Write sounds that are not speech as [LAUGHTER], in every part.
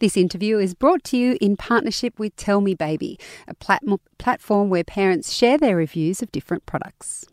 This interview is brought to you in partnership with Tell Me Baby, a plat- platform where parents share their reviews of different products.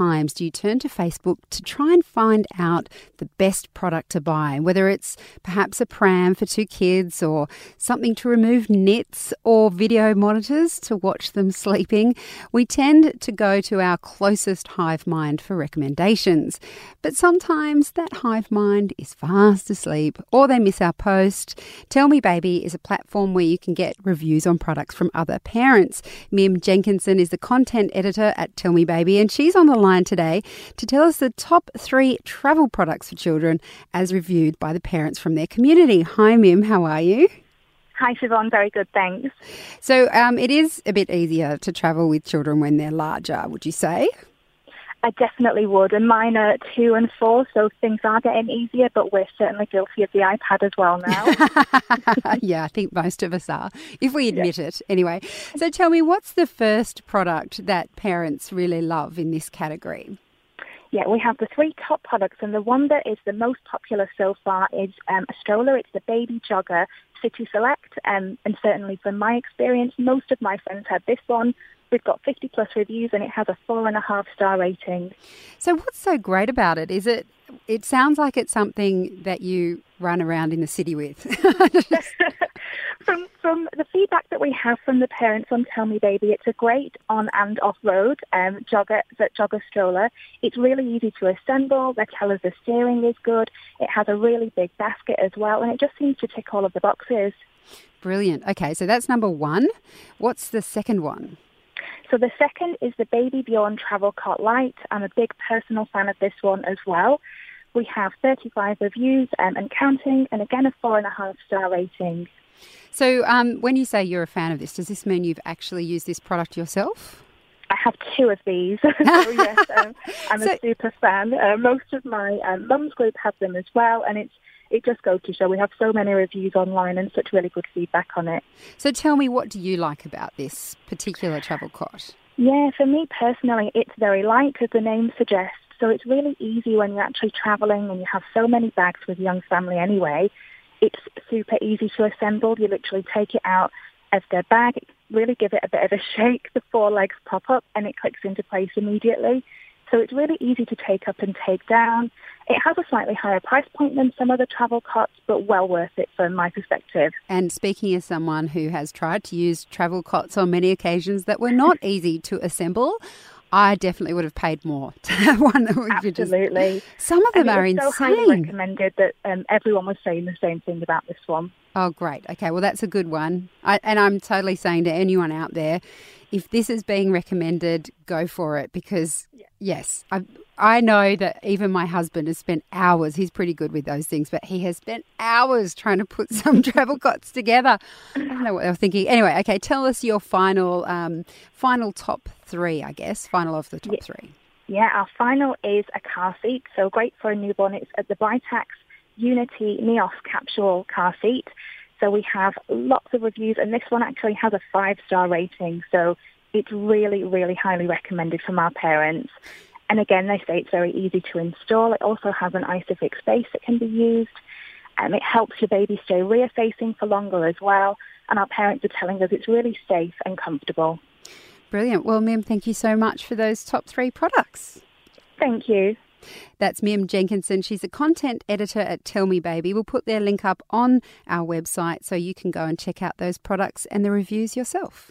Times do you turn to Facebook to try and find out the best product to buy? Whether it's perhaps a pram for two kids, or something to remove nits, or video monitors to watch them [LAUGHS] sleeping, we tend to go to our closest hive mind for recommendations. But sometimes that hive mind is fast asleep, or they miss our post. Tell Me Baby is a platform where you can get reviews on products from other parents. Mim Jenkinson is the content editor at Tell Me Baby, and she's on the line today to tell us the top three travel products for children as reviewed by the parents from their community. Hi, Mim, how are you? Hi, Siobhan. Very good, thanks. So, um, it is a bit easier to travel with children when they're larger, would you say? I definitely would. And mine are two and four, so things are getting easier, but we're certainly guilty of the iPad as well now. [LAUGHS] yeah, I think most of us are, if we admit yeah. it. Anyway, so tell me, what's the first product that parents really love in this category? Yeah, we have the three top products, and the one that is the most popular so far is um, a stroller. It's the Baby Jogger City Select, um, and certainly from my experience, most of my friends had this one We've got 50 plus reviews and it has a four and a half star rating. So, what's so great about it? Is it, it sounds like it's something that you run around in the city with. [LAUGHS] from, from the feedback that we have from the parents on Tell Me Baby, it's a great on and off road um, jogger, jogger stroller. It's really easy to assemble. They tell us the steering is good. It has a really big basket as well, and it just seems to tick all of the boxes. Brilliant. Okay, so that's number one. What's the second one? So the second is the Baby Bjorn Travel Cot Light. I'm a big personal fan of this one as well. We have 35 reviews um, and counting, and again a four and a half star rating. So, um, when you say you're a fan of this, does this mean you've actually used this product yourself? I have two of these. [LAUGHS] so yes, um, I'm [LAUGHS] so, a super fan. Uh, most of my um, mum's group have them as well, and it's it just goes to show we have so many reviews online and such really good feedback on it. So tell me, what do you like about this particular travel cot? Yeah, for me personally, it's very light, as the name suggests. So it's really easy when you're actually traveling and you have so many bags with young family anyway. It's super easy to assemble. You literally take it out as the bag, really give it a bit of a [LAUGHS] shake, the four legs pop up and it clicks into place immediately. So it's really easy to take up and take down. It has a slightly higher price point than some other travel cots, but well worth it from my perspective. And speaking as someone who has tried to use travel cots on many occasions that were not [LAUGHS] easy to assemble, I definitely would have paid more [LAUGHS] to have one that we Absolutely. Just, some of them and are insane. so highly recommended that um, everyone was saying the same thing about this one. Oh, great. Okay, well, that's a good one. I, and I'm totally saying to anyone out there, if this is being recommended, go for it because. Yes, I, I know that even my husband has spent hours, he's pretty good with those things, but he has spent hours trying to put [LAUGHS] some travel cots together. I don't know what they were thinking. Anyway, okay, tell us your final, um, final top three, I guess, final of the top yeah. three. Yeah, our final is a car seat. So great for a newborn. It's at the Britax Unity Neos capsule car seat. So we have lots of reviews, and this one actually has a five-star rating. So it's really, really highly recommended from our parents. And again, they say it's very easy to install. It also has an ISOFIX base that can be used. Um, it helps your baby stay rear-facing for longer as well. And our parents are telling us it's really safe and comfortable. Brilliant. Well, Mim, thank you so much for those top three products. Thank you. That's Mim Jenkinson. She's a content editor at Tell Me Baby. We'll put their link up on our website so you can go and check out those products and the reviews yourself.